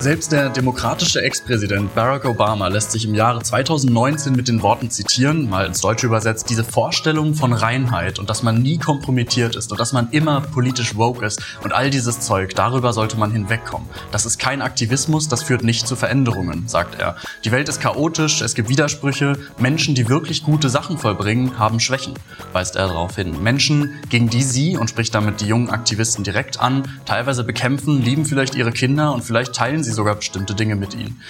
Selbst der demokratische Ex-Präsident Barack Obama lässt sich im Jahre 2019 mit den Worten zitieren, mal ins Deutsche übersetzt, diese Vorstellung von Reinheit und dass man nie kompromittiert ist und dass man immer politisch woke ist und all dieses Zeug, darüber sollte man hinwegkommen. Das ist kein Aktivismus, das führt nicht zu Veränderungen, sagt er. Die Welt ist chaotisch, es gibt Widersprüche, Menschen, die wirklich gute Sachen vollbringen, haben Schwächen, weist er darauf hin. Menschen, gegen die sie, und spricht damit die jungen Aktivisten direkt an, teilweise bekämpfen, lieben vielleicht ihre Kinder und vielleicht teilen sie sogar bestimmte Dinge mit ihnen.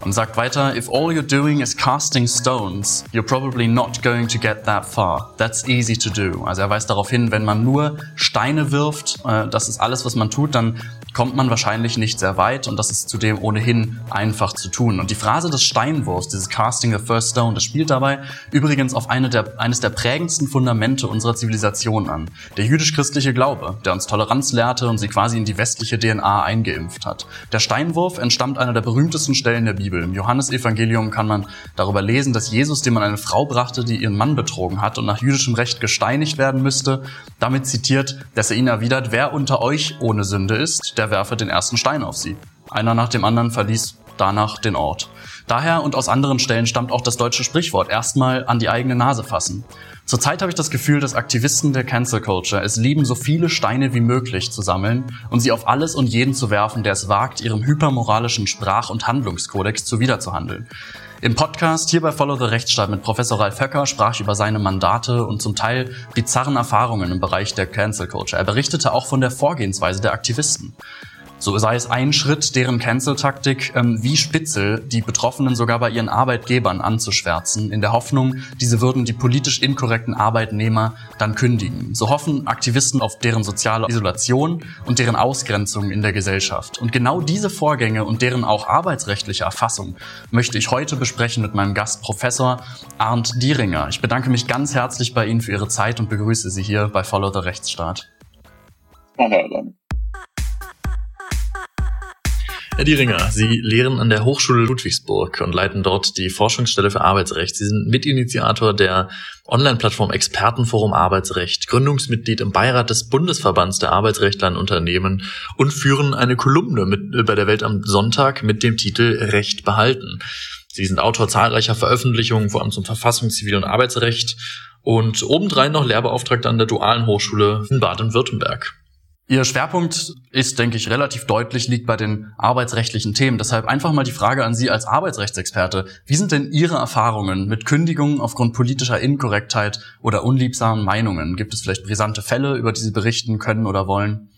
Und sagt weiter, if all you're doing is casting stones, you're probably not going to get that far. That's easy to do. Also er weist darauf hin, wenn man nur Steine wirft, äh, das ist alles, was man tut, dann kommt man wahrscheinlich nicht sehr weit und das ist zudem ohnehin einfach zu tun. Und die Phrase des Steinwurfs, dieses Casting the First Stone, das spielt dabei übrigens auf eine der, eines der prägendsten Fundamente unserer Zivilisation an. Der jüdisch-christliche Glaube, der uns Toleranz lehrte und sie quasi in die westliche DNA eingeimpft hat. Der Steinwurf entstammt einer der berühmtesten Stellen der Bibel. Im Johannesevangelium kann man darüber lesen, dass Jesus, dem man eine Frau brachte, die ihren Mann betrogen hat und nach jüdischem Recht gesteinigt werden müsste, damit zitiert, dass er ihn erwidert, wer unter euch ohne Sünde ist, der werfe den ersten Stein auf sie. Einer nach dem anderen verließ danach den Ort. Daher und aus anderen Stellen stammt auch das deutsche Sprichwort erstmal an die eigene Nase fassen. Zurzeit habe ich das Gefühl, dass Aktivisten der Cancel Culture es lieben, so viele Steine wie möglich zu sammeln und sie auf alles und jeden zu werfen, der es wagt, ihrem hypermoralischen Sprach- und Handlungskodex zuwiderzuhandeln. Im Podcast hier bei Follow the Rechtsstaat mit Professor Ralf Höcker sprach ich über seine Mandate und zum Teil bizarren Erfahrungen im Bereich der Cancel Culture. Er berichtete auch von der Vorgehensweise der Aktivisten. So sei es ein Schritt deren Cancel-Taktik, ähm, wie Spitzel die Betroffenen sogar bei ihren Arbeitgebern anzuschwärzen, in der Hoffnung, diese würden die politisch inkorrekten Arbeitnehmer dann kündigen. So hoffen Aktivisten auf deren soziale Isolation und deren Ausgrenzung in der Gesellschaft. Und genau diese Vorgänge und deren auch arbeitsrechtliche Erfassung möchte ich heute besprechen mit meinem Gast Professor Arndt Dieringer. Ich bedanke mich ganz herzlich bei Ihnen für Ihre Zeit und begrüße Sie hier bei Follow the Rechtsstaat. Hallo, Herr Dieringer, Sie lehren an der Hochschule Ludwigsburg und leiten dort die Forschungsstelle für Arbeitsrecht. Sie sind Mitinitiator der Online-Plattform Expertenforum Arbeitsrecht, Gründungsmitglied im Beirat des Bundesverbands der Arbeitsrechtler in Unternehmen und führen eine Kolumne mit, bei der Welt am Sonntag mit dem Titel Recht behalten. Sie sind Autor zahlreicher Veröffentlichungen, vor allem zum Verfassungs-, Zivil- und Arbeitsrecht und obendrein noch Lehrbeauftragter an der Dualen Hochschule in Baden-Württemberg. Ihr Schwerpunkt ist, denke ich, relativ deutlich, liegt bei den arbeitsrechtlichen Themen. Deshalb einfach mal die Frage an Sie als Arbeitsrechtsexperte. Wie sind denn Ihre Erfahrungen mit Kündigungen aufgrund politischer Inkorrektheit oder unliebsamen Meinungen? Gibt es vielleicht brisante Fälle, über die Sie berichten können oder wollen?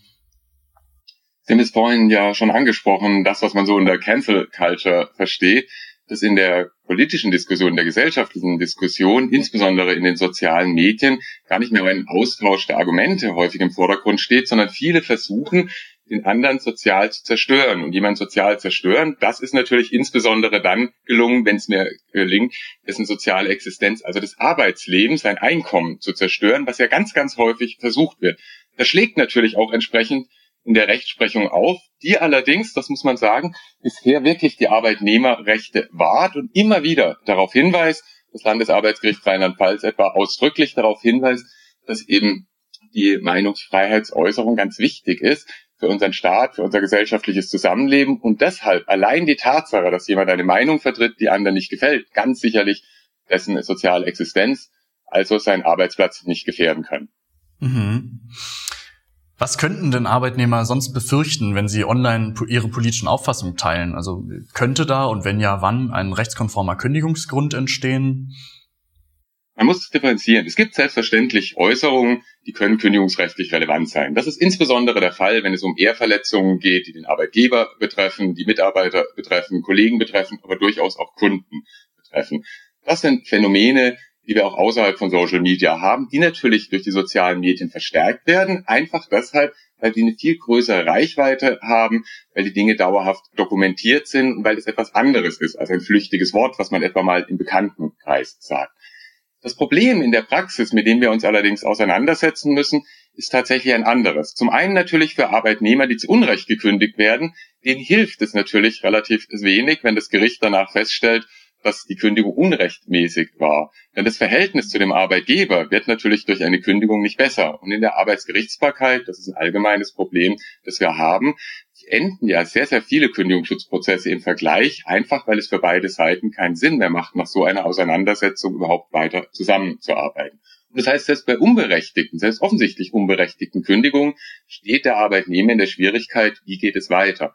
Sie haben es vorhin ja schon angesprochen, das, was man so in der Cancel Culture versteht dass in der politischen Diskussion, der gesellschaftlichen Diskussion, insbesondere in den sozialen Medien, gar nicht mehr ein Austausch der Argumente häufig im Vordergrund steht, sondern viele versuchen, den anderen sozial zu zerstören. Und jemand sozial zerstören, das ist natürlich insbesondere dann gelungen, wenn es mir gelingt, dessen soziale Existenz, also des Arbeitslebens, sein Einkommen zu zerstören, was ja ganz, ganz häufig versucht wird. Das schlägt natürlich auch entsprechend in der Rechtsprechung auf, die allerdings, das muss man sagen, bisher wirklich die Arbeitnehmerrechte wahrt und immer wieder darauf hinweist, das Landesarbeitsgericht Rheinland-Pfalz etwa ausdrücklich darauf hinweist, dass eben die Meinungsfreiheitsäußerung ganz wichtig ist für unseren Staat, für unser gesellschaftliches Zusammenleben und deshalb allein die Tatsache, dass jemand eine Meinung vertritt, die anderen nicht gefällt, ganz sicherlich dessen soziale Existenz, also seinen Arbeitsplatz nicht gefährden kann. Mhm. Was könnten denn Arbeitnehmer sonst befürchten, wenn sie online ihre politischen Auffassungen teilen? Also könnte da und wenn ja, wann ein rechtskonformer Kündigungsgrund entstehen? Man muss differenzieren. Es gibt selbstverständlich Äußerungen, die können kündigungsrechtlich relevant sein. Das ist insbesondere der Fall, wenn es um Ehrverletzungen geht, die den Arbeitgeber betreffen, die Mitarbeiter betreffen, Kollegen betreffen, aber durchaus auch Kunden betreffen. Das sind Phänomene, die wir auch außerhalb von Social Media haben, die natürlich durch die sozialen Medien verstärkt werden, einfach deshalb, weil die eine viel größere Reichweite haben, weil die Dinge dauerhaft dokumentiert sind und weil es etwas anderes ist als ein flüchtiges Wort, was man etwa mal im Bekanntenkreis sagt. Das Problem in der Praxis, mit dem wir uns allerdings auseinandersetzen müssen, ist tatsächlich ein anderes. Zum einen natürlich für Arbeitnehmer, die zu Unrecht gekündigt werden, denen hilft es natürlich relativ wenig, wenn das Gericht danach feststellt, dass die Kündigung unrechtmäßig war. Denn das Verhältnis zu dem Arbeitgeber wird natürlich durch eine Kündigung nicht besser. Und in der Arbeitsgerichtsbarkeit, das ist ein allgemeines Problem, das wir haben, enden ja sehr, sehr viele Kündigungsschutzprozesse im Vergleich, einfach weil es für beide Seiten keinen Sinn mehr macht, nach so einer Auseinandersetzung überhaupt weiter zusammenzuarbeiten. Und das heißt, selbst bei unberechtigten, selbst offensichtlich unberechtigten Kündigungen steht der Arbeitnehmer in der Schwierigkeit, wie geht es weiter.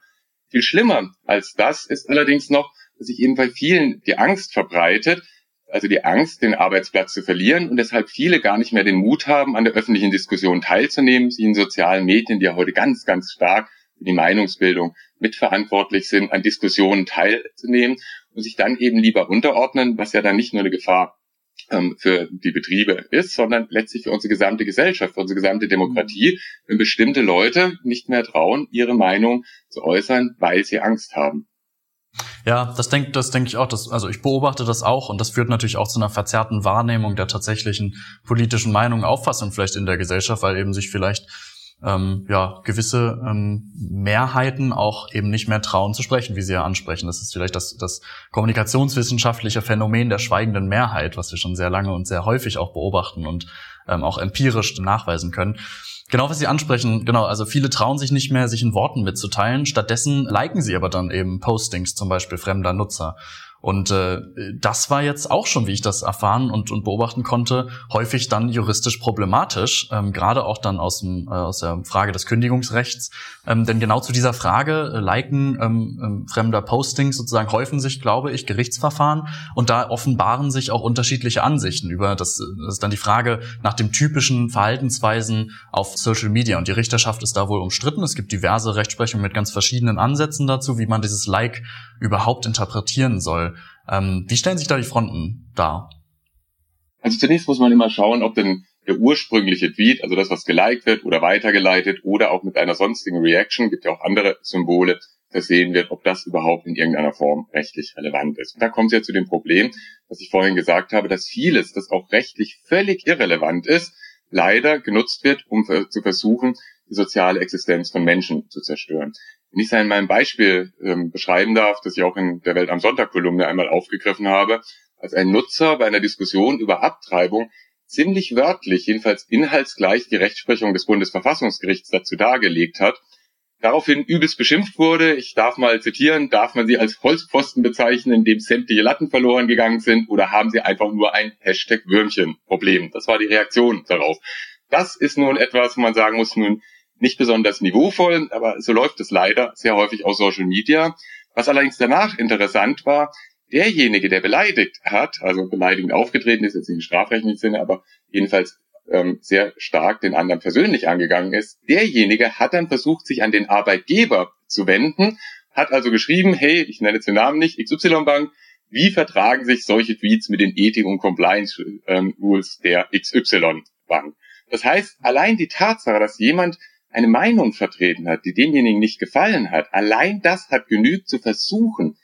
Viel schlimmer als das ist allerdings noch, sich eben bei vielen die Angst verbreitet, also die Angst, den Arbeitsplatz zu verlieren und deshalb viele gar nicht mehr den Mut haben, an der öffentlichen Diskussion teilzunehmen, sie in sozialen Medien, die ja heute ganz, ganz stark für die Meinungsbildung mitverantwortlich sind, an Diskussionen teilzunehmen und sich dann eben lieber unterordnen, was ja dann nicht nur eine Gefahr ähm, für die Betriebe ist, sondern letztlich für unsere gesamte Gesellschaft, für unsere gesamte Demokratie, wenn bestimmte Leute nicht mehr trauen, ihre Meinung zu äußern, weil sie Angst haben. Ja, das denke das denk ich auch. Das, also ich beobachte das auch und das führt natürlich auch zu einer verzerrten Wahrnehmung der tatsächlichen politischen Meinung, Auffassung vielleicht in der Gesellschaft, weil eben sich vielleicht ähm, ja, gewisse ähm, Mehrheiten auch eben nicht mehr trauen zu sprechen, wie Sie ja ansprechen. Das ist vielleicht das, das kommunikationswissenschaftliche Phänomen der schweigenden Mehrheit, was wir schon sehr lange und sehr häufig auch beobachten und ähm, auch empirisch nachweisen können. Genau, was Sie ansprechen, genau, also viele trauen sich nicht mehr, sich in Worten mitzuteilen. Stattdessen liken sie aber dann eben Postings zum Beispiel fremder Nutzer. Und äh, das war jetzt auch schon, wie ich das erfahren und, und beobachten konnte, häufig dann juristisch problematisch, ähm, gerade auch dann aus, dem, äh, aus der Frage des Kündigungsrechts. Ähm, denn genau zu dieser Frage, äh, liken ähm, ähm, fremder Postings sozusagen häufen sich, glaube ich, Gerichtsverfahren und da offenbaren sich auch unterschiedliche Ansichten über das, das ist dann die Frage nach dem typischen Verhaltensweisen auf Social Media. Und die Richterschaft ist da wohl umstritten. Es gibt diverse Rechtsprechungen mit ganz verschiedenen Ansätzen dazu, wie man dieses Like überhaupt interpretieren soll. Ähm, wie stellen sich da die Fronten dar? Also zunächst muss man immer schauen, ob denn der ursprüngliche Tweet, also das, was geliked wird oder weitergeleitet oder auch mit einer sonstigen Reaction, gibt ja auch andere Symbole, versehen wird, ob das überhaupt in irgendeiner Form rechtlich relevant ist. Und da kommt es ja zu dem Problem, was ich vorhin gesagt habe, dass vieles, das auch rechtlich völlig irrelevant ist, leider genutzt wird, um zu versuchen, die soziale Existenz von Menschen zu zerstören. Wenn ich es in meinem Beispiel ähm, beschreiben darf, das ich auch in der Welt am Sonntag-Kolumne einmal aufgegriffen habe, als ein Nutzer bei einer Diskussion über Abtreibung ziemlich wörtlich, jedenfalls inhaltsgleich die Rechtsprechung des Bundesverfassungsgerichts dazu dargelegt hat, daraufhin übelst beschimpft wurde. Ich darf mal zitieren, darf man sie als Holzpfosten bezeichnen, in dem sämtliche Latten verloren gegangen sind, oder haben sie einfach nur ein Hashtag Würmchen-Problem? Das war die Reaktion darauf. Das ist nun etwas, wo man sagen muss, nun, nicht besonders niveauvoll, aber so läuft es leider sehr häufig aus Social Media. Was allerdings danach interessant war, derjenige, der beleidigt hat, also beleidigend aufgetreten ist, jetzt nicht im strafrechtlichen Sinne, aber jedenfalls ähm, sehr stark den anderen persönlich angegangen ist, derjenige hat dann versucht, sich an den Arbeitgeber zu wenden, hat also geschrieben, hey, ich nenne jetzt den Namen nicht, XY Bank, wie vertragen sich solche Tweets mit den Ethik- und Compliance-Rules der XY Bank? Das heißt, allein die Tatsache, dass jemand eine Meinung vertreten hat, die demjenigen nicht gefallen hat, allein das hat genügt zu versuchen,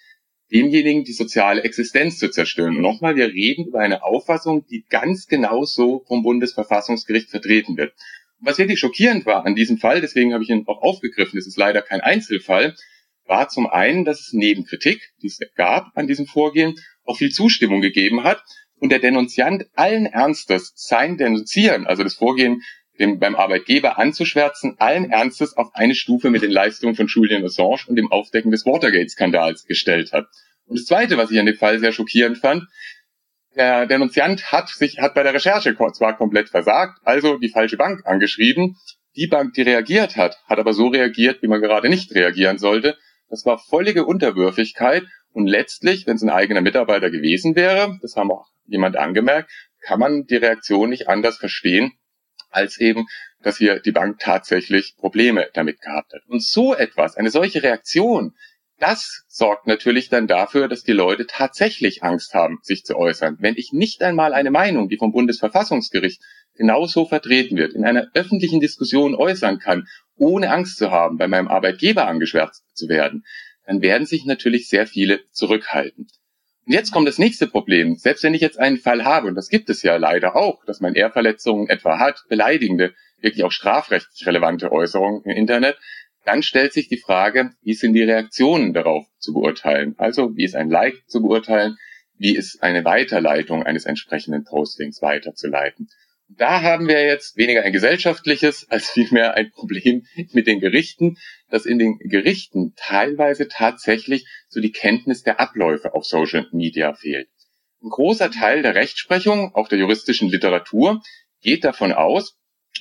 demjenigen die soziale Existenz zu zerstören. Und nochmal, wir reden über eine Auffassung, die ganz genau so vom Bundesverfassungsgericht vertreten wird. Und was wirklich schockierend war an diesem Fall, deswegen habe ich ihn auch aufgegriffen, es ist leider kein Einzelfall, war zum einen, dass es neben Kritik, die es gab an diesem Vorgehen, auch viel Zustimmung gegeben hat und der Denunziant allen Ernstes sein Denunzieren, also das Vorgehen dem, beim Arbeitgeber anzuschwärzen, allen Ernstes auf eine Stufe mit den Leistungen von Julian Assange und dem Aufdecken des Watergate-Skandals gestellt hat. Und das Zweite, was ich an dem Fall sehr schockierend fand, der Denunziant hat sich hat bei der Recherche zwar komplett versagt, also die falsche Bank angeschrieben. Die Bank, die reagiert hat, hat aber so reagiert, wie man gerade nicht reagieren sollte. Das war völlige Unterwürfigkeit und letztlich, wenn es ein eigener Mitarbeiter gewesen wäre, das haben auch jemand angemerkt, kann man die Reaktion nicht anders verstehen, als eben, dass hier die Bank tatsächlich Probleme damit gehabt hat. Und so etwas, eine solche Reaktion, das sorgt natürlich dann dafür, dass die Leute tatsächlich Angst haben, sich zu äußern. Wenn ich nicht einmal eine Meinung, die vom Bundesverfassungsgericht genauso vertreten wird, in einer öffentlichen Diskussion äußern kann, ohne Angst zu haben, bei meinem Arbeitgeber angeschwärzt zu werden, dann werden sich natürlich sehr viele zurückhalten. Und jetzt kommt das nächste Problem. Selbst wenn ich jetzt einen Fall habe, und das gibt es ja leider auch, dass man Ehrverletzungen etwa hat, beleidigende, wirklich auch strafrechtlich relevante Äußerungen im Internet, dann stellt sich die Frage, wie sind die Reaktionen darauf zu beurteilen? Also, wie ist ein Like zu beurteilen? Wie ist eine Weiterleitung eines entsprechenden Postings weiterzuleiten? Da haben wir jetzt weniger ein gesellschaftliches als vielmehr ein Problem mit den Gerichten, dass in den Gerichten teilweise tatsächlich so die Kenntnis der Abläufe auf Social Media fehlt. Ein großer Teil der Rechtsprechung, auch der juristischen Literatur, geht davon aus,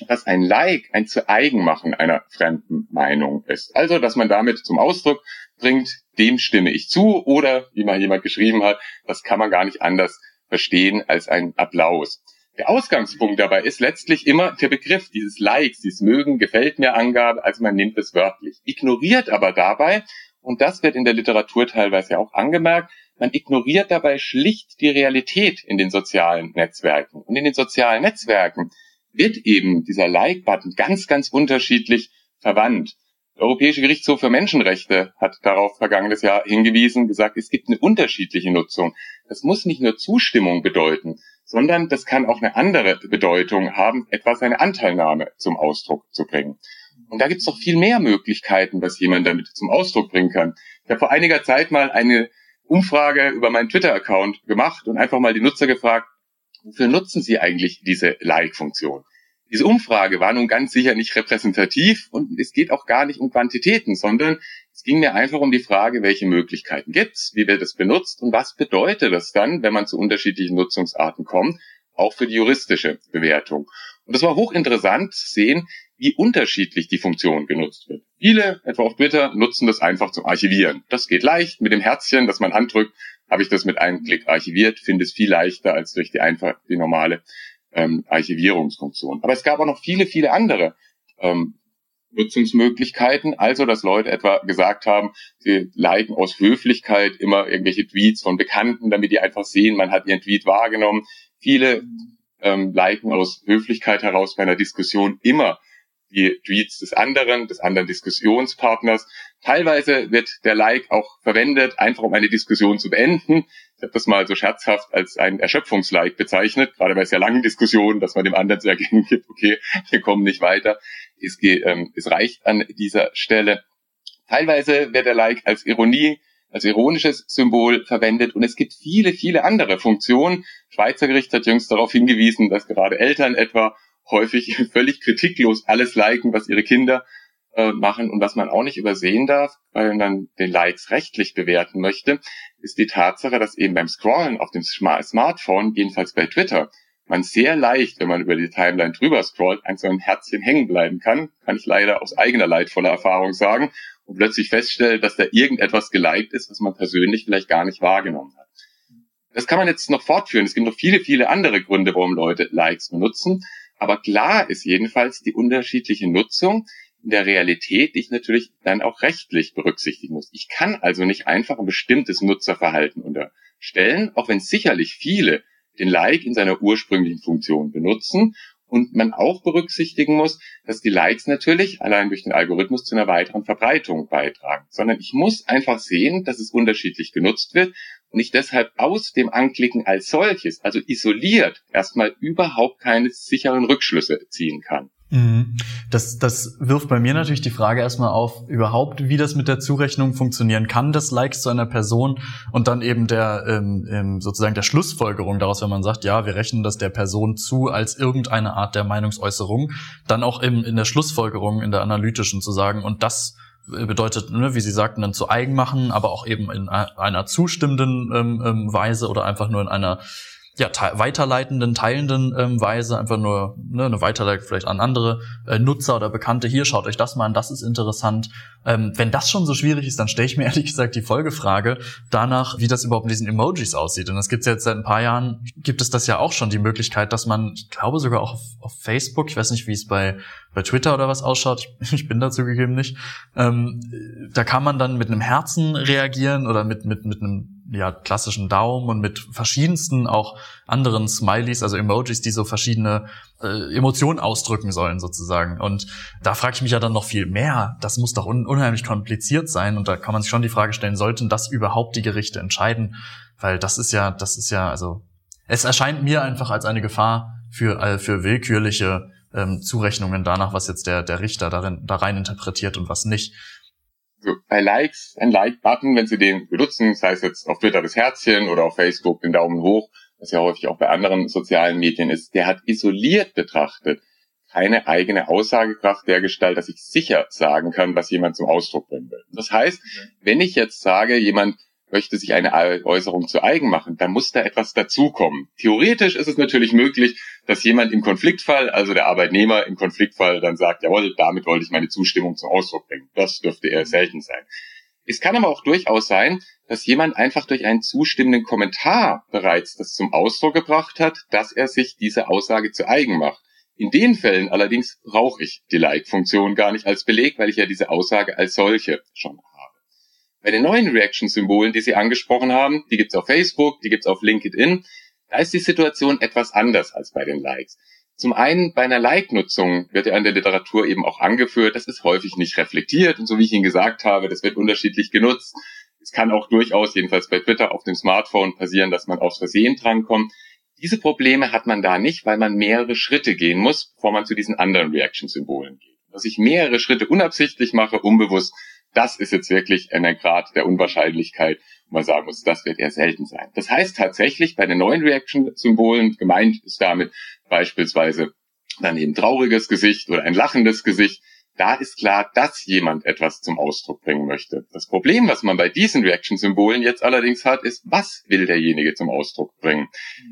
dass ein Like ein zu Eigenmachen einer fremden Meinung ist. Also, dass man damit zum Ausdruck bringt, dem stimme ich zu oder, wie mal jemand geschrieben hat, das kann man gar nicht anders verstehen als ein Applaus. Der Ausgangspunkt dabei ist letztlich immer der Begriff dieses Likes, dieses Mögen, gefällt mir Angabe, also man nimmt es wörtlich. Ignoriert aber dabei, und das wird in der Literatur teilweise auch angemerkt, man ignoriert dabei schlicht die Realität in den sozialen Netzwerken. Und in den sozialen Netzwerken wird eben dieser Like-Button ganz, ganz unterschiedlich verwandt. Der Europäische Gerichtshof für Menschenrechte hat darauf vergangenes Jahr hingewiesen, gesagt, es gibt eine unterschiedliche Nutzung. Das muss nicht nur Zustimmung bedeuten, sondern das kann auch eine andere Bedeutung haben, etwa seine Anteilnahme zum Ausdruck zu bringen. Und da gibt es noch viel mehr Möglichkeiten, was jemand damit zum Ausdruck bringen kann. Ich habe vor einiger Zeit mal eine Umfrage über meinen Twitter-Account gemacht und einfach mal die Nutzer gefragt, wofür nutzen sie eigentlich diese Like-Funktion? Diese Umfrage war nun ganz sicher nicht repräsentativ und es geht auch gar nicht um Quantitäten, sondern es ging mir einfach um die Frage, welche Möglichkeiten gibt's, wie wird es benutzt und was bedeutet das dann, wenn man zu unterschiedlichen Nutzungsarten kommt, auch für die juristische Bewertung. Und es war hochinteressant zu sehen, wie unterschiedlich die Funktion genutzt wird. Viele, etwa auf Twitter, nutzen das einfach zum Archivieren. Das geht leicht mit dem Herzchen, das man andrückt, habe ich das mit einem Klick archiviert, finde es viel leichter als durch die einfach die normale ähm, Archivierungsfunktion. Aber es gab auch noch viele, viele andere ähm, Nutzungsmöglichkeiten. Also, dass Leute etwa gesagt haben, sie liken aus Höflichkeit immer irgendwelche Tweets von Bekannten, damit die einfach sehen, man hat ihren Tweet wahrgenommen. Viele ähm, liken aus Höflichkeit heraus bei einer Diskussion immer die Tweets des anderen, des anderen Diskussionspartners. Teilweise wird der Like auch verwendet, einfach um eine Diskussion zu beenden. Ich habe das mal so scherzhaft als ein Erschöpfungslike bezeichnet, gerade bei sehr langen Diskussionen, dass man dem anderen zu erkennen gibt, okay, wir kommen nicht weiter. Es, geht, ähm, es reicht an dieser Stelle. Teilweise wird der Like als Ironie, als ironisches Symbol verwendet und es gibt viele, viele andere Funktionen. Schweizer Gericht hat jüngst darauf hingewiesen, dass gerade Eltern etwa häufig völlig kritiklos alles liken, was ihre Kinder äh, machen. Und was man auch nicht übersehen darf, weil man den Likes rechtlich bewerten möchte, ist die Tatsache, dass eben beim Scrollen auf dem Smartphone, jedenfalls bei Twitter, man sehr leicht, wenn man über die Timeline drüber scrollt, ein so ein Herzchen hängen bleiben kann. Kann ich leider aus eigener leidvoller Erfahrung sagen. Und plötzlich feststellt, dass da irgendetwas geliked ist, was man persönlich vielleicht gar nicht wahrgenommen hat. Das kann man jetzt noch fortführen. Es gibt noch viele, viele andere Gründe, warum Leute Likes benutzen. Aber klar ist jedenfalls die unterschiedliche Nutzung in der Realität, die ich natürlich dann auch rechtlich berücksichtigen muss. Ich kann also nicht einfach ein bestimmtes Nutzerverhalten unterstellen, auch wenn sicherlich viele den Like in seiner ursprünglichen Funktion benutzen und man auch berücksichtigen muss, dass die Likes natürlich allein durch den Algorithmus zu einer weiteren Verbreitung beitragen, sondern ich muss einfach sehen, dass es unterschiedlich genutzt wird und ich deshalb aus dem Anklicken als solches, also isoliert, erstmal überhaupt keine sicheren Rückschlüsse ziehen kann. Mhm. Das, das wirft bei mir natürlich die Frage erstmal auf, überhaupt, wie das mit der Zurechnung funktionieren kann, des Likes zu einer Person und dann eben der ähm, ähm, sozusagen der Schlussfolgerung daraus, wenn man sagt, ja, wir rechnen das der Person zu als irgendeine Art der Meinungsäußerung, dann auch eben in der Schlussfolgerung, in der analytischen zu sagen, und das bedeutet, ne, wie Sie sagten, dann zu eigen machen, aber auch eben in einer zustimmenden ähm, ähm, Weise oder einfach nur in einer ja, weiterleitenden, teilenden ähm, Weise, einfach nur ne, eine Weiterleitung vielleicht an andere äh, Nutzer oder Bekannte. Hier, schaut euch das mal an, das ist interessant. Ähm, wenn das schon so schwierig ist, dann stelle ich mir ehrlich gesagt die Folgefrage danach, wie das überhaupt mit diesen Emojis aussieht. Und das gibt es jetzt seit ein paar Jahren, gibt es das ja auch schon, die Möglichkeit, dass man, ich glaube sogar auch auf, auf Facebook, ich weiß nicht, wie es bei, bei Twitter oder was ausschaut, ich, ich bin dazu gegeben nicht, ähm, da kann man dann mit einem Herzen reagieren oder mit, mit, mit einem ja, klassischen Daumen und mit verschiedensten auch anderen Smileys, also Emojis, die so verschiedene äh, Emotionen ausdrücken sollen sozusagen. Und da frage ich mich ja dann noch viel mehr. Das muss doch un unheimlich kompliziert sein. Und da kann man sich schon die Frage stellen, sollten das überhaupt die Gerichte entscheiden? Weil das ist ja, das ist ja, also es erscheint mir einfach als eine Gefahr für, äh, für willkürliche ähm, Zurechnungen danach, was jetzt der, der Richter darin, da rein interpretiert und was nicht bei Likes ein Like-Button, wenn Sie den benutzen, sei es jetzt auf Twitter das Herzchen oder auf Facebook den Daumen hoch, was ja häufig auch bei anderen sozialen Medien ist, der hat isoliert betrachtet keine eigene Aussagekraft der Gestalt, dass ich sicher sagen kann, was jemand zum Ausdruck bringen will. Das heißt, wenn ich jetzt sage, jemand möchte sich eine Äußerung zu eigen machen, dann muss da etwas dazukommen. Theoretisch ist es natürlich möglich, dass jemand im Konfliktfall, also der Arbeitnehmer im Konfliktfall dann sagt, jawohl, damit wollte ich meine Zustimmung zum Ausdruck bringen. Das dürfte eher selten sein. Es kann aber auch durchaus sein, dass jemand einfach durch einen zustimmenden Kommentar bereits das zum Ausdruck gebracht hat, dass er sich diese Aussage zu eigen macht. In den Fällen allerdings brauche ich die Like-Funktion gar nicht als Beleg, weil ich ja diese Aussage als solche schon bei den neuen Reaction-Symbolen, die Sie angesprochen haben, die gibt's auf Facebook, die gibt's auf LinkedIn, da ist die Situation etwas anders als bei den Likes. Zum einen bei einer Like-Nutzung wird ja in der Literatur eben auch angeführt, das ist häufig nicht reflektiert und so wie ich Ihnen gesagt habe, das wird unterschiedlich genutzt. Es kann auch durchaus, jedenfalls bei Twitter auf dem Smartphone passieren, dass man aus Versehen drankommt. Diese Probleme hat man da nicht, weil man mehrere Schritte gehen muss, bevor man zu diesen anderen Reaction-Symbolen geht. Dass ich mehrere Schritte unabsichtlich mache, unbewusst, das ist jetzt wirklich ein Grad der Unwahrscheinlichkeit, wo man sagen muss, das wird eher selten sein. Das heißt tatsächlich, bei den neuen Reaction-Symbolen gemeint ist damit beispielsweise dann eben trauriges Gesicht oder ein lachendes Gesicht, da ist klar, dass jemand etwas zum Ausdruck bringen möchte. Das Problem, was man bei diesen Reaction-Symbolen jetzt allerdings hat, ist, was will derjenige zum Ausdruck bringen?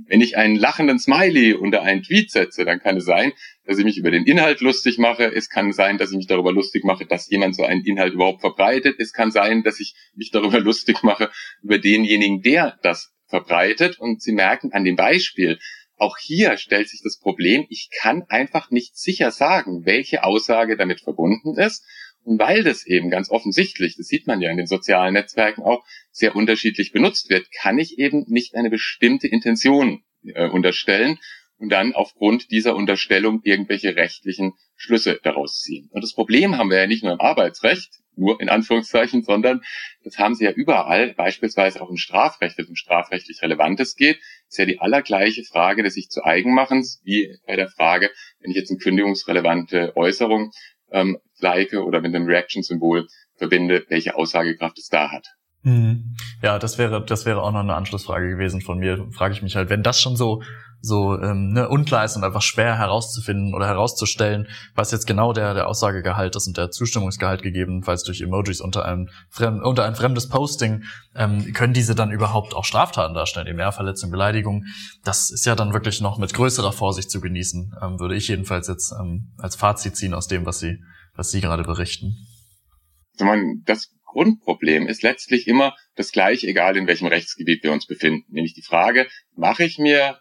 Wenn ich einen lachenden Smiley unter einen Tweet setze, dann kann es sein, dass ich mich über den Inhalt lustig mache. Es kann sein, dass ich mich darüber lustig mache, dass jemand so einen Inhalt überhaupt verbreitet. Es kann sein, dass ich mich darüber lustig mache, über denjenigen, der das verbreitet. Und Sie merken an dem Beispiel, auch hier stellt sich das Problem, ich kann einfach nicht sicher sagen, welche Aussage damit verbunden ist. Und weil das eben ganz offensichtlich, das sieht man ja in den sozialen Netzwerken auch, sehr unterschiedlich benutzt wird, kann ich eben nicht eine bestimmte Intention äh, unterstellen und dann aufgrund dieser Unterstellung irgendwelche rechtlichen Schlüsse daraus ziehen. Und das Problem haben wir ja nicht nur im Arbeitsrecht, nur in Anführungszeichen, sondern das haben sie ja überall, beispielsweise auch im Strafrecht, wenn es um strafrechtlich Relevantes geht, ist ja die allergleiche Frage des sich zu Eigenmachens, wie bei der Frage, wenn ich jetzt eine kündigungsrelevante Äußerung ähm, like oder mit einem Reaction-Symbol verbinde, welche Aussagekraft es da hat. Mhm. Ja, das wäre, das wäre auch noch eine Anschlussfrage gewesen von mir. Frage ich mich halt, wenn das schon so so ähm, ne, unklar ist und einfach schwer herauszufinden oder herauszustellen, was jetzt genau der, der Aussagegehalt ist und der Zustimmungsgehalt gegebenenfalls durch Emojis unter einem fremd, unter ein fremdes Posting, ähm, können diese dann überhaupt auch Straftaten darstellen, eben Mehrverletzung, Beleidigung. Das ist ja dann wirklich noch mit größerer Vorsicht zu genießen, ähm, würde ich jedenfalls jetzt ähm, als Fazit ziehen aus dem, was Sie, was Sie gerade berichten. Das Grundproblem ist letztlich immer das gleiche, egal in welchem Rechtsgebiet wir uns befinden. Nämlich die Frage, mache ich mir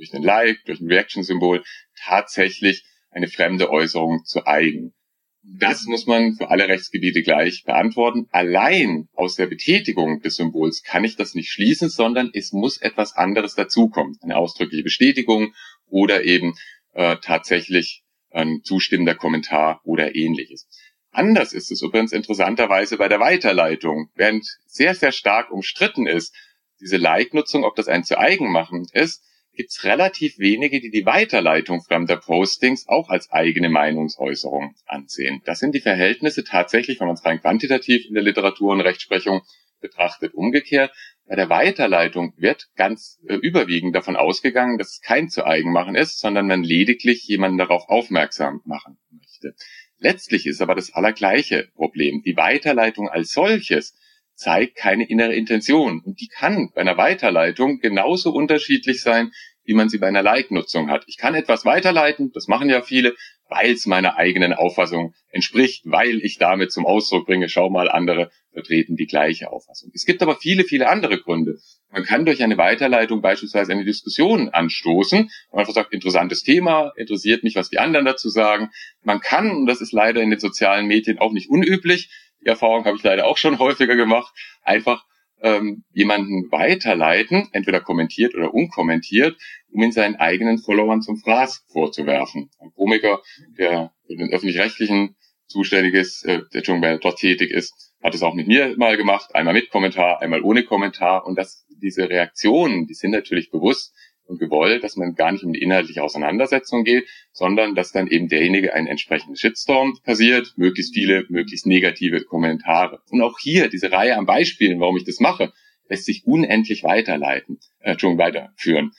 durch einen Like, durch ein Reaction-Symbol tatsächlich eine fremde Äußerung zu eigen. Das muss man für alle Rechtsgebiete gleich beantworten. Allein aus der Betätigung des Symbols kann ich das nicht schließen, sondern es muss etwas anderes dazukommen. Eine ausdrückliche Bestätigung oder eben äh, tatsächlich ein zustimmender Kommentar oder ähnliches. Anders ist es übrigens interessanterweise bei der Weiterleitung. Während sehr, sehr stark umstritten ist, diese Like-Nutzung, ob das ein zu eigen machen ist, gibt es relativ wenige, die die Weiterleitung fremder Postings auch als eigene Meinungsäußerung ansehen. Das sind die Verhältnisse tatsächlich, wenn man es rein quantitativ in der Literatur und Rechtsprechung betrachtet, umgekehrt. Bei der Weiterleitung wird ganz äh, überwiegend davon ausgegangen, dass es kein zu eigen machen ist, sondern man lediglich jemanden darauf aufmerksam machen möchte. Letztlich ist aber das allergleiche Problem. Die Weiterleitung als solches zeigt keine innere Intention. Und die kann bei einer Weiterleitung genauso unterschiedlich sein, wie man sie bei einer Like-Nutzung hat. Ich kann etwas weiterleiten, das machen ja viele, weil es meiner eigenen Auffassung entspricht, weil ich damit zum Ausdruck bringe, schau mal, andere vertreten die gleiche Auffassung. Es gibt aber viele, viele andere Gründe. Man kann durch eine Weiterleitung beispielsweise eine Diskussion anstoßen. Man einfach sagt, interessantes Thema, interessiert mich, was die anderen dazu sagen. Man kann, und das ist leider in den sozialen Medien auch nicht unüblich, die Erfahrung habe ich leider auch schon häufiger gemacht, einfach ähm, jemanden weiterleiten, entweder kommentiert oder unkommentiert, um ihn seinen eigenen Followern zum Fraß vorzuwerfen. Ein Komiker, der für den öffentlich-rechtlichen zuständig ist, äh, der schon dort tätig ist, hat es auch mit mir mal gemacht, einmal mit Kommentar, einmal ohne Kommentar. Und das, diese Reaktionen, die sind natürlich bewusst, und gewollt, dass man gar nicht um die inhaltliche Auseinandersetzung geht, sondern dass dann eben derjenige einen entsprechenden Shitstorm passiert, möglichst viele, möglichst negative Kommentare. Und auch hier diese Reihe an Beispielen, warum ich das mache, lässt sich unendlich weiterleiten, äh, schon weiterführen.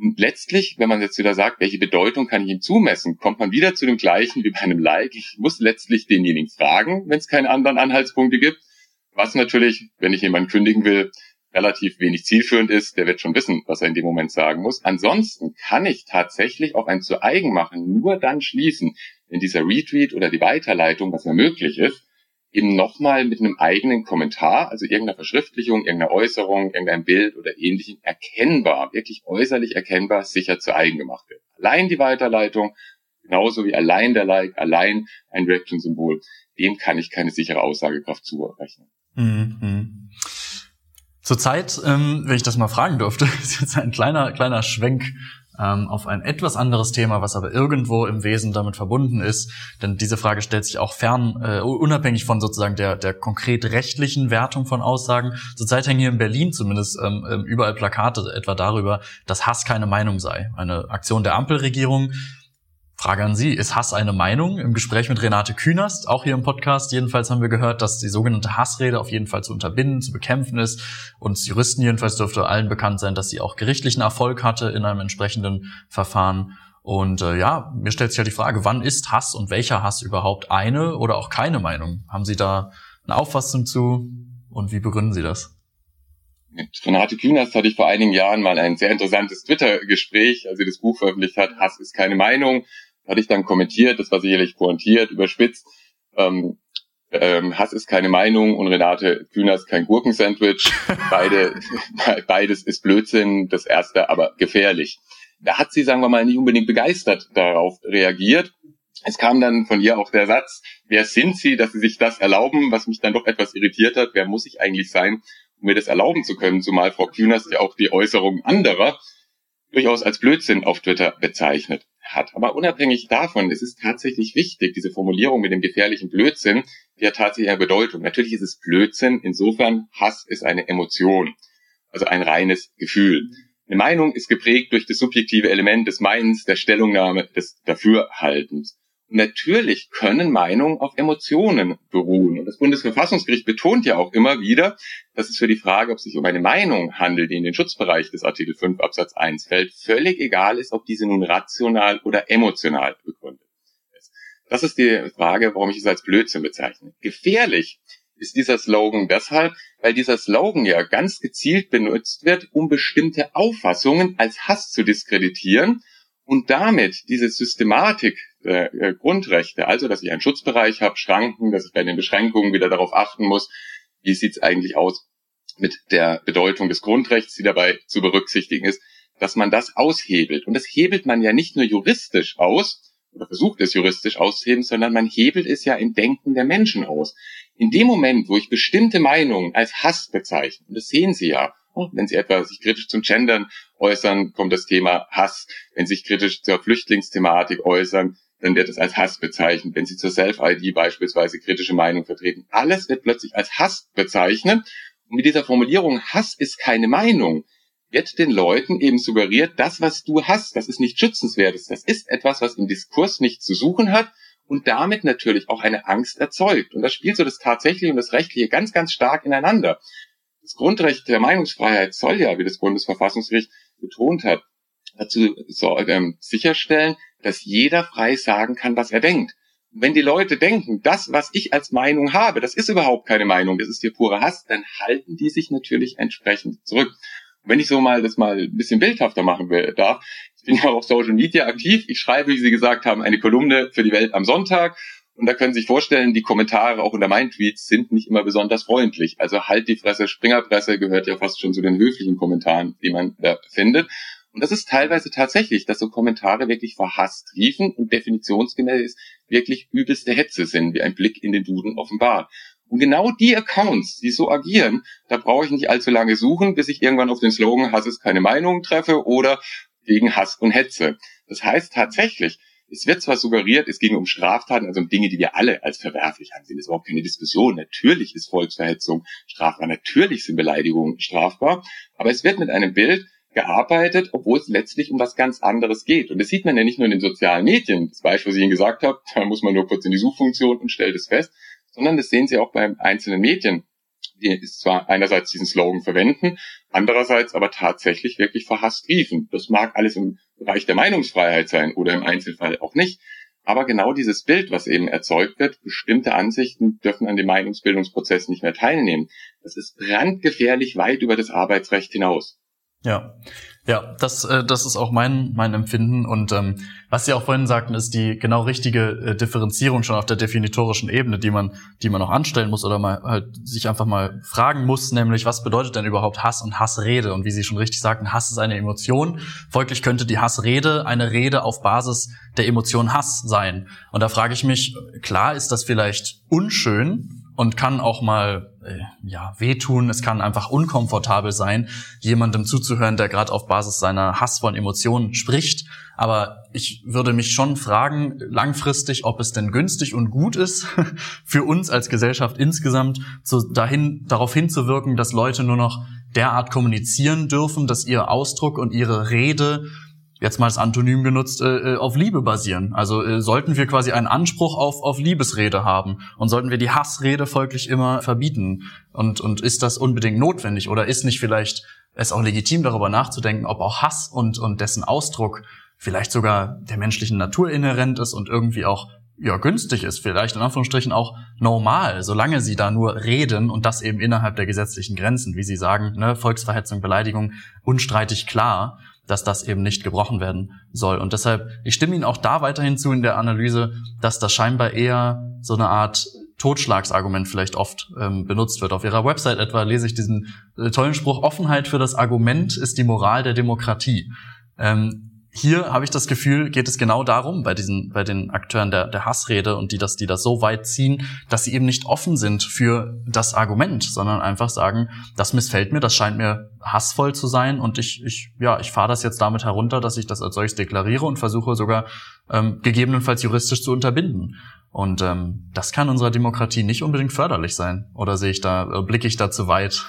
Und letztlich, wenn man jetzt wieder sagt, welche Bedeutung kann ich ihm zumessen, kommt man wieder zu dem gleichen wie bei einem Like. Ich muss letztlich denjenigen fragen, wenn es keine anderen Anhaltspunkte gibt. Was natürlich, wenn ich jemanden kündigen will, relativ wenig zielführend ist, der wird schon wissen, was er in dem Moment sagen muss. Ansonsten kann ich tatsächlich auch ein zu eigen machen nur dann schließen, wenn dieser Retweet oder die Weiterleitung, was ja möglich ist, eben nochmal mit einem eigenen Kommentar, also irgendeiner Verschriftlichung, irgendeiner Äußerung, irgendein Bild oder ähnlichem erkennbar, wirklich äußerlich erkennbar sicher zu eigen gemacht wird. Allein die Weiterleitung, genauso wie allein der Like, allein ein Reaction-Symbol, dem kann ich keine sichere Aussagekraft zurechnen. Mhm. Zurzeit, ähm, wenn ich das mal fragen dürfte, ist jetzt ein kleiner, kleiner Schwenk ähm, auf ein etwas anderes Thema, was aber irgendwo im Wesen damit verbunden ist. Denn diese Frage stellt sich auch fern, äh, unabhängig von sozusagen der, der konkret rechtlichen Wertung von Aussagen. Zurzeit hängen hier in Berlin zumindest ähm, ähm überall Plakate etwa darüber, dass Hass keine Meinung sei. Eine Aktion der Ampelregierung Frage an Sie, ist Hass eine Meinung? Im Gespräch mit Renate Künast, auch hier im Podcast, jedenfalls haben wir gehört, dass die sogenannte Hassrede auf jeden Fall zu unterbinden, zu bekämpfen ist. Und Juristen jedenfalls dürfte allen bekannt sein, dass sie auch gerichtlichen Erfolg hatte in einem entsprechenden Verfahren. Und äh, ja, mir stellt sich ja die Frage, wann ist Hass und welcher Hass überhaupt eine oder auch keine Meinung? Haben Sie da eine Auffassung zu und wie begründen Sie das? Mit Renate Künast hatte ich vor einigen Jahren mal ein sehr interessantes Twitter-Gespräch, als sie das Buch veröffentlicht hat, Hass ist keine Meinung hatte ich dann kommentiert, das war sicherlich pointiert, überspitzt. Ähm, ähm, Hass ist keine Meinung und Renate Kühner ist kein Gurkensandwich. Beide, beides ist Blödsinn, das erste aber gefährlich. Da hat sie, sagen wir mal, nicht unbedingt begeistert darauf reagiert. Es kam dann von ihr auch der Satz, wer sind Sie, dass Sie sich das erlauben, was mich dann doch etwas irritiert hat. Wer muss ich eigentlich sein, um mir das erlauben zu können? Zumal Frau Kühners ja auch die Äußerungen anderer durchaus als Blödsinn auf Twitter bezeichnet hat. Aber unabhängig davon, es ist tatsächlich wichtig, diese Formulierung mit dem gefährlichen Blödsinn, die hat tatsächlich eine Bedeutung. Natürlich ist es Blödsinn, insofern Hass ist eine Emotion, also ein reines Gefühl. Eine Meinung ist geprägt durch das subjektive Element des Meinens, der Stellungnahme, des Dafürhaltens natürlich können Meinungen auf Emotionen beruhen. Und das Bundesverfassungsgericht betont ja auch immer wieder, dass es für die Frage, ob es sich um eine Meinung handelt, die in den Schutzbereich des Artikel 5 Absatz 1 fällt, völlig egal ist, ob diese nun rational oder emotional begründet ist. Das ist die Frage, warum ich es als Blödsinn bezeichne. Gefährlich ist dieser Slogan deshalb, weil dieser Slogan ja ganz gezielt benutzt wird, um bestimmte Auffassungen als Hass zu diskreditieren und damit diese Systematik äh, Grundrechte, also dass ich einen Schutzbereich habe, Schranken, dass ich bei den Beschränkungen wieder darauf achten muss, wie sieht es eigentlich aus mit der Bedeutung des Grundrechts, die dabei zu berücksichtigen ist, dass man das aushebelt. Und das hebelt man ja nicht nur juristisch aus, oder versucht es juristisch auszuheben, sondern man hebelt es ja im Denken der Menschen aus. In dem Moment, wo ich bestimmte Meinungen als Hass bezeichne, und das sehen Sie ja, wenn Sie etwa sich kritisch zum Gendern äußern, kommt das Thema Hass. Wenn Sie sich kritisch zur Flüchtlingsthematik äußern, dann wird es als Hass bezeichnet. Wenn Sie zur Self-ID beispielsweise kritische Meinung vertreten, alles wird plötzlich als Hass bezeichnet. Und mit dieser Formulierung Hass ist keine Meinung, wird den Leuten eben suggeriert, das, was du hast, das ist nicht schützenswertes, das ist etwas, was im Diskurs nicht zu suchen hat und damit natürlich auch eine Angst erzeugt. Und das spielt so das Tatsächliche und das Rechtliche ganz, ganz stark ineinander. Das Grundrecht der Meinungsfreiheit soll ja, wie das Bundesverfassungsgericht betont hat, dazu so, ähm, sicherstellen, dass jeder frei sagen kann, was er denkt. Wenn die Leute denken, das, was ich als Meinung habe, das ist überhaupt keine Meinung, das ist hier pure Hass, dann halten die sich natürlich entsprechend zurück. Wenn ich so mal das mal ein bisschen bildhafter machen will, darf, ich bin ja auch auf Social Media aktiv, ich schreibe, wie Sie gesagt haben, eine Kolumne für die Welt am Sonntag und da können Sie sich vorstellen, die Kommentare auch unter meinen Tweets sind nicht immer besonders freundlich. Also halt die Fresse, Springerpresse gehört ja fast schon zu den höflichen Kommentaren, die man da findet. Und das ist teilweise tatsächlich, dass so Kommentare wirklich verhasst riefen und definitionsgemäß wirklich übelste Hetze sind, wie ein Blick in den Duden offenbart. Und genau die Accounts, die so agieren, da brauche ich nicht allzu lange suchen, bis ich irgendwann auf den Slogan Hass ist keine Meinung treffe oder gegen Hass und Hetze. Das heißt tatsächlich, es wird zwar suggeriert, es ging um Straftaten, also um Dinge, die wir alle als verwerflich ansehen. Das ist überhaupt keine Diskussion. Natürlich ist Volksverhetzung strafbar, natürlich sind Beleidigungen strafbar, aber es wird mit einem Bild gearbeitet, obwohl es letztlich um was ganz anderes geht. Und das sieht man ja nicht nur in den sozialen Medien. Das Beispiel, was ich Ihnen gesagt habe, da muss man nur kurz in die Suchfunktion und stellt es fest, sondern das sehen Sie auch bei einzelnen Medien die zwar einerseits diesen Slogan verwenden, andererseits aber tatsächlich wirklich verhasst riefen. Das mag alles im Bereich der Meinungsfreiheit sein oder im Einzelfall auch nicht. Aber genau dieses Bild, was eben erzeugt wird, bestimmte Ansichten dürfen an dem Meinungsbildungsprozess nicht mehr teilnehmen. Das ist brandgefährlich weit über das Arbeitsrecht hinaus. Ja, ja, das, äh, das ist auch mein, mein Empfinden. Und ähm, was Sie auch vorhin sagten, ist die genau richtige äh, Differenzierung schon auf der definitorischen Ebene, die man, die man auch anstellen muss oder mal halt sich einfach mal fragen muss, nämlich was bedeutet denn überhaupt Hass und Hassrede? Und wie Sie schon richtig sagten, Hass ist eine Emotion. Folglich könnte die Hassrede eine Rede auf Basis der Emotion Hass sein. Und da frage ich mich, klar ist das vielleicht unschön, und kann auch mal äh, ja wehtun. Es kann einfach unkomfortabel sein, jemandem zuzuhören, der gerade auf Basis seiner hassvollen Emotionen spricht. Aber ich würde mich schon fragen, langfristig, ob es denn günstig und gut ist für uns als Gesellschaft insgesamt, so dahin darauf hinzuwirken, dass Leute nur noch derart kommunizieren dürfen, dass ihr Ausdruck und ihre Rede jetzt mal das Antonym genutzt, äh, äh, auf Liebe basieren. Also äh, sollten wir quasi einen Anspruch auf, auf Liebesrede haben und sollten wir die Hassrede folglich immer verbieten. Und, und ist das unbedingt notwendig oder ist nicht vielleicht es auch legitim, darüber nachzudenken, ob auch Hass und, und dessen Ausdruck vielleicht sogar der menschlichen Natur inhärent ist und irgendwie auch ja, günstig ist, vielleicht in Anführungsstrichen auch normal, solange sie da nur reden und das eben innerhalb der gesetzlichen Grenzen, wie sie sagen, ne, Volksverhetzung, Beleidigung, unstreitig klar dass das eben nicht gebrochen werden soll. Und deshalb, ich stimme Ihnen auch da weiterhin zu in der Analyse, dass das scheinbar eher so eine Art Totschlagsargument vielleicht oft ähm, benutzt wird. Auf Ihrer Website etwa lese ich diesen äh, tollen Spruch, Offenheit für das Argument ist die Moral der Demokratie. Ähm, hier habe ich das Gefühl, geht es genau darum bei diesen, bei den Akteuren der, der Hassrede und die das, die das so weit ziehen, dass sie eben nicht offen sind für das Argument, sondern einfach sagen, das missfällt mir, das scheint mir hassvoll zu sein und ich, ich, ja, ich fahre das jetzt damit herunter, dass ich das als solches deklariere und versuche sogar ähm, gegebenenfalls juristisch zu unterbinden. Und ähm, das kann unserer Demokratie nicht unbedingt förderlich sein. Oder sehe ich da, äh, blicke ich da zu weit?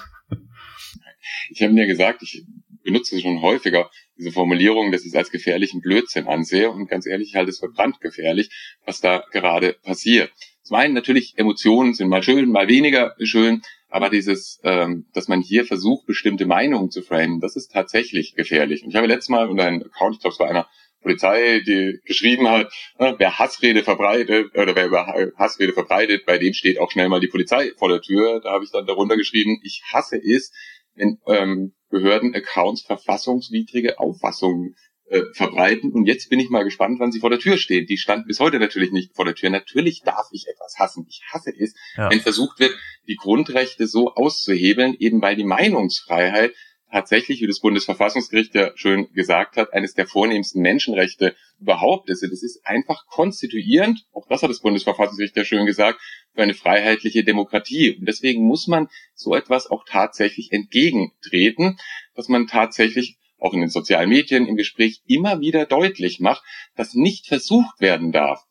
Ich habe mir gesagt, ich benutze es schon häufiger, diese Formulierung, dass ich es als gefährlichen Blödsinn ansehe und ganz ehrlich, ich halte es für brandgefährlich, was da gerade passiert. Zum einen natürlich, Emotionen sind mal schön, mal weniger schön, aber dieses, ähm, dass man hier versucht, bestimmte Meinungen zu framen, das ist tatsächlich gefährlich. Und ich habe letztes Mal unter einem Account, ich glaube, es war einer Polizei, die geschrieben hat, äh, wer Hassrede verbreitet oder wer über Hassrede verbreitet, bei dem steht auch schnell mal die Polizei vor der Tür. Da habe ich dann darunter geschrieben, ich hasse es, wenn ähm, Behörden Accounts verfassungswidrige Auffassungen äh, verbreiten. Und jetzt bin ich mal gespannt, wann sie vor der Tür stehen. Die stand bis heute natürlich nicht vor der Tür. Natürlich darf ich etwas hassen. Ich hasse es, ja. wenn versucht wird, die Grundrechte so auszuhebeln, eben weil die Meinungsfreiheit tatsächlich, wie das Bundesverfassungsgericht ja schön gesagt hat, eines der vornehmsten Menschenrechte überhaupt ist. Das ist einfach konstituierend, auch das hat das Bundesverfassungsgericht ja schön gesagt, für eine freiheitliche Demokratie. Und deswegen muss man so etwas auch tatsächlich entgegentreten, dass man tatsächlich auch in den sozialen Medien im Gespräch immer wieder deutlich macht, dass nicht versucht werden darf,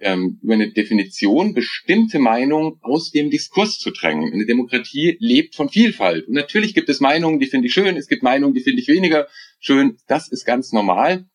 ähm, über eine Definition bestimmte Meinungen aus dem Diskurs zu drängen. Eine Demokratie lebt von Vielfalt. Und natürlich gibt es Meinungen, die finde ich schön, es gibt Meinungen, die finde ich weniger schön. Das ist ganz normal.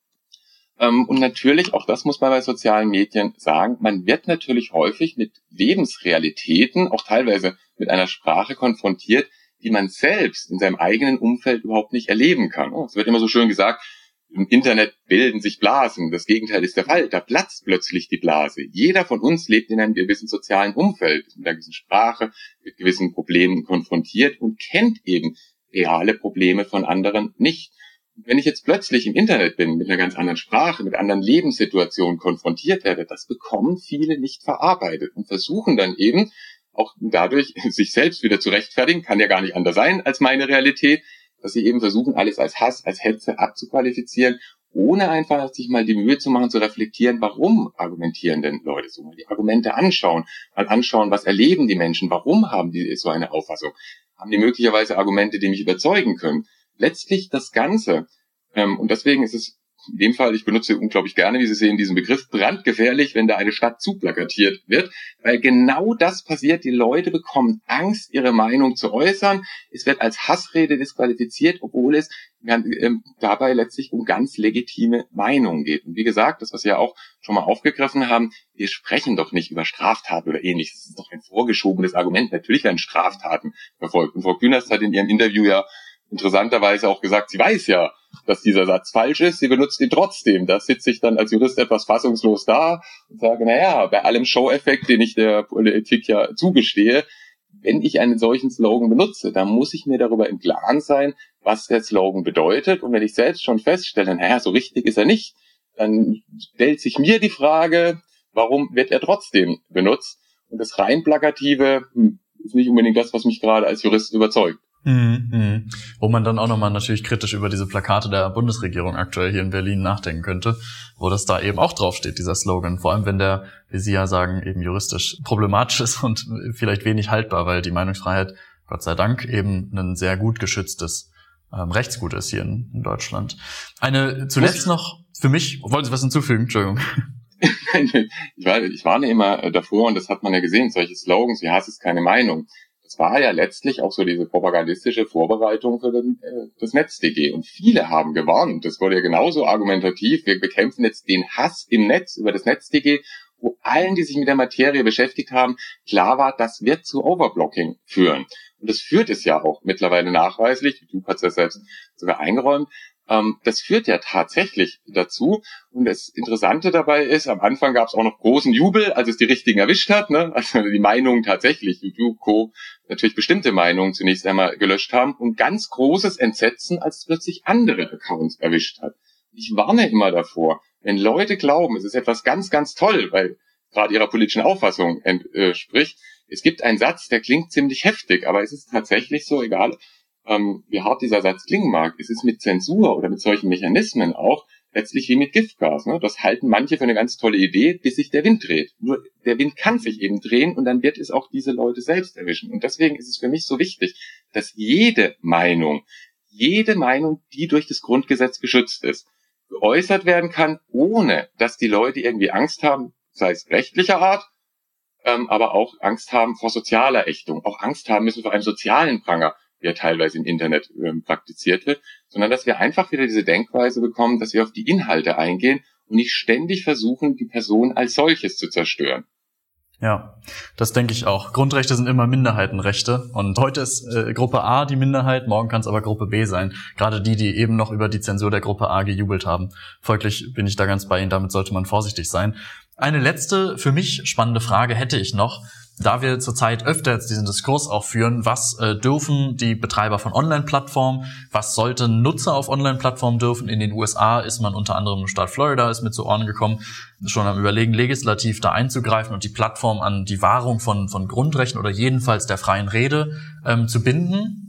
Ähm, und natürlich, auch das muss man bei sozialen Medien sagen, man wird natürlich häufig mit Lebensrealitäten, auch teilweise mit einer Sprache konfrontiert, die man selbst in seinem eigenen Umfeld überhaupt nicht erleben kann. Es wird immer so schön gesagt, im Internet bilden sich Blasen. Das Gegenteil ist der Fall. Da platzt plötzlich die Blase. Jeder von uns lebt in einem gewissen sozialen Umfeld, mit einer gewissen Sprache, mit gewissen Problemen konfrontiert und kennt eben reale Probleme von anderen nicht. Wenn ich jetzt plötzlich im Internet bin, mit einer ganz anderen Sprache, mit anderen Lebenssituationen konfrontiert werde, das bekommen viele nicht verarbeitet und versuchen dann eben auch dadurch sich selbst wieder zu rechtfertigen, kann ja gar nicht anders sein als meine Realität, dass sie eben versuchen, alles als Hass, als Hetze abzuqualifizieren, ohne einfach sich mal die Mühe zu machen, zu reflektieren, warum argumentieren denn Leute so, mal die Argumente anschauen, mal anschauen, was erleben die Menschen, warum haben die so eine Auffassung, haben die möglicherweise Argumente, die mich überzeugen können. Letztlich das Ganze, ähm, und deswegen ist es in dem Fall, ich benutze unglaublich gerne, wie Sie sehen, diesen Begriff brandgefährlich, wenn da eine Stadt zuplakatiert wird, weil genau das passiert. Die Leute bekommen Angst, ihre Meinung zu äußern. Es wird als Hassrede disqualifiziert, obwohl es ähm, dabei letztlich um ganz legitime Meinungen geht. Und wie gesagt, das, was wir ja auch schon mal aufgegriffen haben, wir sprechen doch nicht über Straftaten oder ähnliches. Das ist doch ein vorgeschobenes Argument. Natürlich werden Straftaten verfolgt. Und Frau Künast hat in ihrem Interview ja interessanterweise auch gesagt, sie weiß ja, dass dieser Satz falsch ist, sie benutzt ihn trotzdem. Da sitze ich dann als Jurist etwas fassungslos da und sage, naja, bei allem Show-Effekt, den ich der Politik ja zugestehe, wenn ich einen solchen Slogan benutze, dann muss ich mir darüber im Klaren sein, was der Slogan bedeutet. Und wenn ich selbst schon feststelle, naja, so richtig ist er nicht, dann stellt sich mir die Frage, warum wird er trotzdem benutzt? Und das rein plakative hm, ist nicht unbedingt das, was mich gerade als Jurist überzeugt. Mhm, mhm. Wo man dann auch nochmal natürlich kritisch über diese Plakate der Bundesregierung aktuell hier in Berlin nachdenken könnte, wo das da eben auch draufsteht, dieser Slogan. Vor allem, wenn der, wie Sie ja sagen, eben juristisch problematisch ist und vielleicht wenig haltbar, weil die Meinungsfreiheit, Gott sei Dank, eben ein sehr gut geschütztes ähm, Rechtsgut ist hier in, in Deutschland. Eine zuletzt noch für mich, wollen Sie was hinzufügen? Entschuldigung. ich, war, ich warne immer davor, und das hat man ja gesehen, solche Slogans wie Hass ist keine Meinung das war ja letztlich auch so diese propagandistische Vorbereitung für den, äh, das NetzDG. Und viele haben gewarnt. Das wurde ja genauso argumentativ. Wir bekämpfen jetzt den Hass im Netz über das NetzDG, wo allen, die sich mit der Materie beschäftigt haben, klar war, das wird zu Overblocking führen. Und das führt es ja auch mittlerweile nachweislich. Hat es ja selbst sogar eingeräumt. Ähm, das führt ja tatsächlich dazu. Und das Interessante dabei ist, am Anfang gab es auch noch großen Jubel, als es die richtigen erwischt hat. Ne? Also die Meinungen tatsächlich, YouTube, Co. natürlich bestimmte Meinungen zunächst einmal gelöscht haben und ganz großes Entsetzen, als es plötzlich andere Accounts erwischt hat. Ich warne immer davor, wenn Leute glauben, es ist etwas ganz, ganz toll, weil gerade ihrer politischen Auffassung entspricht, äh, es gibt einen Satz, der klingt ziemlich heftig, aber es ist tatsächlich so, egal ähm, wie hart dieser Satz klingen mag, es ist mit Zensur oder mit solchen Mechanismen auch letztlich wie mit Giftgas. Ne? Das halten manche für eine ganz tolle Idee, bis sich der Wind dreht. Nur der Wind kann sich eben drehen und dann wird es auch diese Leute selbst erwischen. Und deswegen ist es für mich so wichtig, dass jede Meinung, jede Meinung, die durch das Grundgesetz geschützt ist, geäußert werden kann, ohne dass die Leute irgendwie Angst haben, sei es rechtlicher Art, ähm, aber auch Angst haben vor sozialer Ächtung, auch Angst haben müssen vor einem sozialen Pranger ja teilweise im Internet ähm, praktiziert wird, sondern dass wir einfach wieder diese Denkweise bekommen, dass wir auf die Inhalte eingehen und nicht ständig versuchen, die Person als solches zu zerstören. Ja, das denke ich auch. Grundrechte sind immer Minderheitenrechte und heute ist äh, Gruppe A die Minderheit, morgen kann es aber Gruppe B sein. Gerade die, die eben noch über die Zensur der Gruppe A gejubelt haben. Folglich bin ich da ganz bei Ihnen, damit sollte man vorsichtig sein. Eine letzte, für mich spannende Frage hätte ich noch da wir zurzeit öfter jetzt diesen Diskurs auch führen, was äh, dürfen die Betreiber von Online-Plattformen, was sollten Nutzer auf Online-Plattformen dürfen. In den USA ist man unter anderem im Staat Florida ist mit zu Ohren gekommen, schon am Überlegen, legislativ da einzugreifen und die Plattform an die Wahrung von, von Grundrechten oder jedenfalls der freien Rede ähm, zu binden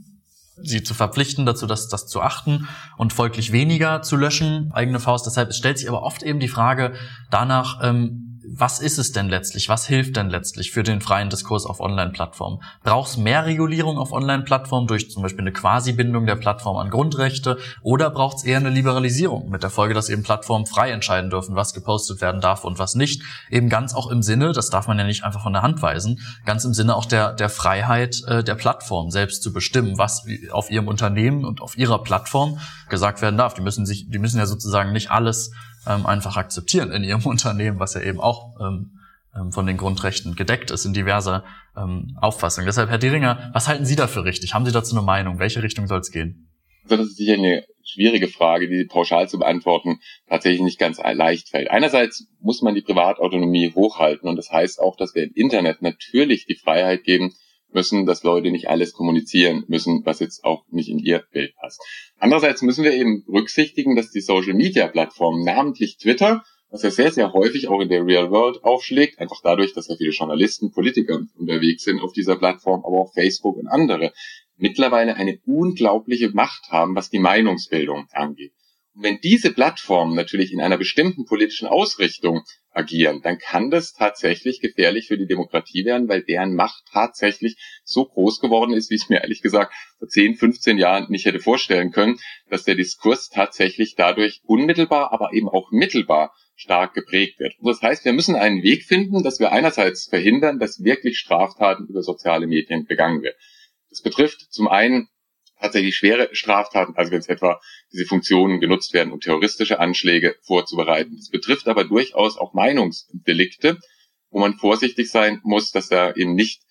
sie zu verpflichten, dazu das, das zu achten und folglich weniger zu löschen, eigene Faust. Deshalb stellt sich aber oft eben die Frage danach, ähm, was ist es denn letztlich? Was hilft denn letztlich für den freien Diskurs auf Online-Plattformen? Braucht es mehr Regulierung auf Online-Plattformen durch zum Beispiel eine Quasi-Bindung der Plattform an Grundrechte oder braucht es eher eine Liberalisierung mit der Folge, dass eben Plattformen frei entscheiden dürfen, was gepostet werden darf und was nicht? Eben ganz auch im Sinne, das darf man ja nicht einfach von der Hand weisen, ganz im Sinne auch der, der Freiheit äh, der Plattform selbst zu bestimmen, was auf ihrem Unternehmen und auf ihrer Plattform gesagt werden darf. Die müssen sich, die müssen ja sozusagen nicht alles ähm, einfach akzeptieren in ihrem Unternehmen, was ja eben auch ähm, ähm, von den Grundrechten gedeckt ist in diverser ähm, Auffassung. Deshalb, Herr Deringer, was halten Sie dafür richtig? Haben Sie dazu eine Meinung? Welche Richtung soll es gehen? Also das ist sicher eine schwierige Frage, die pauschal zu beantworten tatsächlich nicht ganz leicht fällt. Einerseits muss man die Privatautonomie hochhalten und das heißt auch, dass wir im Internet natürlich die Freiheit geben, müssen, dass Leute nicht alles kommunizieren müssen, was jetzt auch nicht in ihr Bild passt. Andererseits müssen wir eben berücksichtigen, dass die Social Media Plattformen, namentlich Twitter, was ja sehr, sehr häufig auch in der Real World aufschlägt, einfach dadurch, dass ja viele Journalisten, Politiker unterwegs sind auf dieser Plattform, aber auch Facebook und andere, mittlerweile eine unglaubliche Macht haben, was die Meinungsbildung angeht. Und wenn diese Plattformen natürlich in einer bestimmten politischen Ausrichtung agieren, dann kann das tatsächlich gefährlich für die Demokratie werden, weil deren Macht tatsächlich so groß geworden ist, wie ich mir ehrlich gesagt vor 10, 15 Jahren nicht hätte vorstellen können, dass der Diskurs tatsächlich dadurch unmittelbar, aber eben auch mittelbar stark geprägt wird. Und das heißt, wir müssen einen Weg finden, dass wir einerseits verhindern, dass wirklich Straftaten über soziale Medien begangen werden. Das betrifft zum einen tatsächlich schwere Straftaten, also wenn es etwa diese Funktionen genutzt werden, um terroristische Anschläge vorzubereiten. Das betrifft aber durchaus auch Meinungsdelikte, wo man vorsichtig sein muss, dass da eben nicht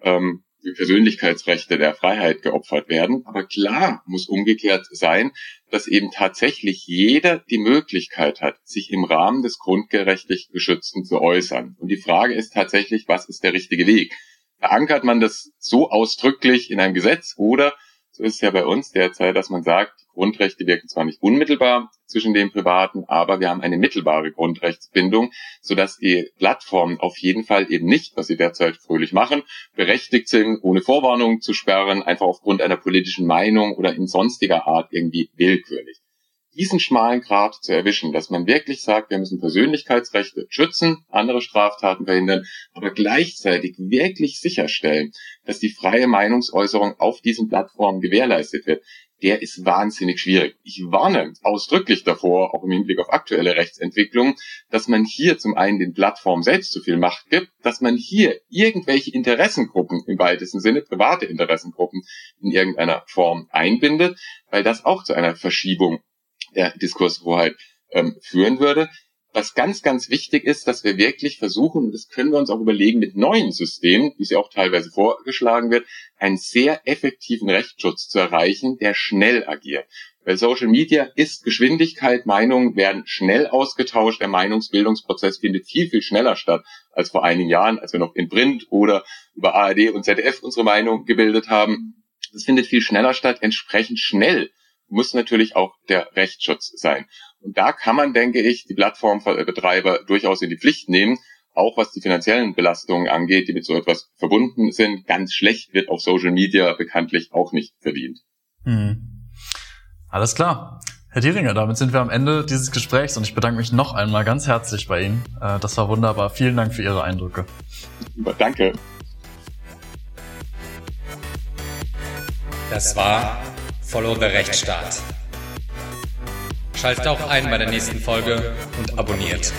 ähm, die Persönlichkeitsrechte der Freiheit geopfert werden. Aber klar muss umgekehrt sein, dass eben tatsächlich jeder die Möglichkeit hat, sich im Rahmen des grundgerechtlich Geschützten zu äußern. Und die Frage ist tatsächlich, was ist der richtige Weg? Verankert man das so ausdrücklich in einem Gesetz oder so ist es ja bei uns derzeit, dass man sagt, Grundrechte wirken zwar nicht unmittelbar zwischen den Privaten, aber wir haben eine mittelbare Grundrechtsbindung, sodass die Plattformen auf jeden Fall eben nicht, was sie derzeit fröhlich machen, berechtigt sind, ohne Vorwarnung zu sperren, einfach aufgrund einer politischen Meinung oder in sonstiger Art irgendwie willkürlich diesen schmalen Grat zu erwischen, dass man wirklich sagt, wir müssen Persönlichkeitsrechte schützen, andere Straftaten verhindern, aber gleichzeitig wirklich sicherstellen, dass die freie Meinungsäußerung auf diesen Plattformen gewährleistet wird, der ist wahnsinnig schwierig. Ich warne ausdrücklich davor, auch im Hinblick auf aktuelle Rechtsentwicklungen, dass man hier zum einen den Plattformen selbst zu viel Macht gibt, dass man hier irgendwelche Interessengruppen im weitesten Sinne, private Interessengruppen in irgendeiner Form einbindet, weil das auch zu einer Verschiebung der Diskurshoheit ähm, führen würde. Was ganz, ganz wichtig ist, dass wir wirklich versuchen, und das können wir uns auch überlegen mit neuen Systemen, wie sie auch teilweise vorgeschlagen wird, einen sehr effektiven Rechtsschutz zu erreichen, der schnell agiert. Weil Social Media ist Geschwindigkeit, Meinungen werden schnell ausgetauscht, der Meinungsbildungsprozess findet viel, viel schneller statt als vor einigen Jahren, als wir noch in Print oder über ARD und ZDF unsere Meinung gebildet haben. Das findet viel schneller statt, entsprechend schnell muss natürlich auch der Rechtsschutz sein. Und da kann man, denke ich, die Plattformbetreiber durchaus in die Pflicht nehmen, auch was die finanziellen Belastungen angeht, die mit so etwas verbunden sind. Ganz schlecht wird auf Social Media bekanntlich auch nicht verdient. Hm. Alles klar. Herr Dieringer, damit sind wir am Ende dieses Gesprächs und ich bedanke mich noch einmal ganz herzlich bei Ihnen. Äh, das war wunderbar. Vielen Dank für Ihre Eindrücke. Danke. Das war Follow the Rechtsstaat. Schaltet auch ein bei der nächsten Folge und abonniert.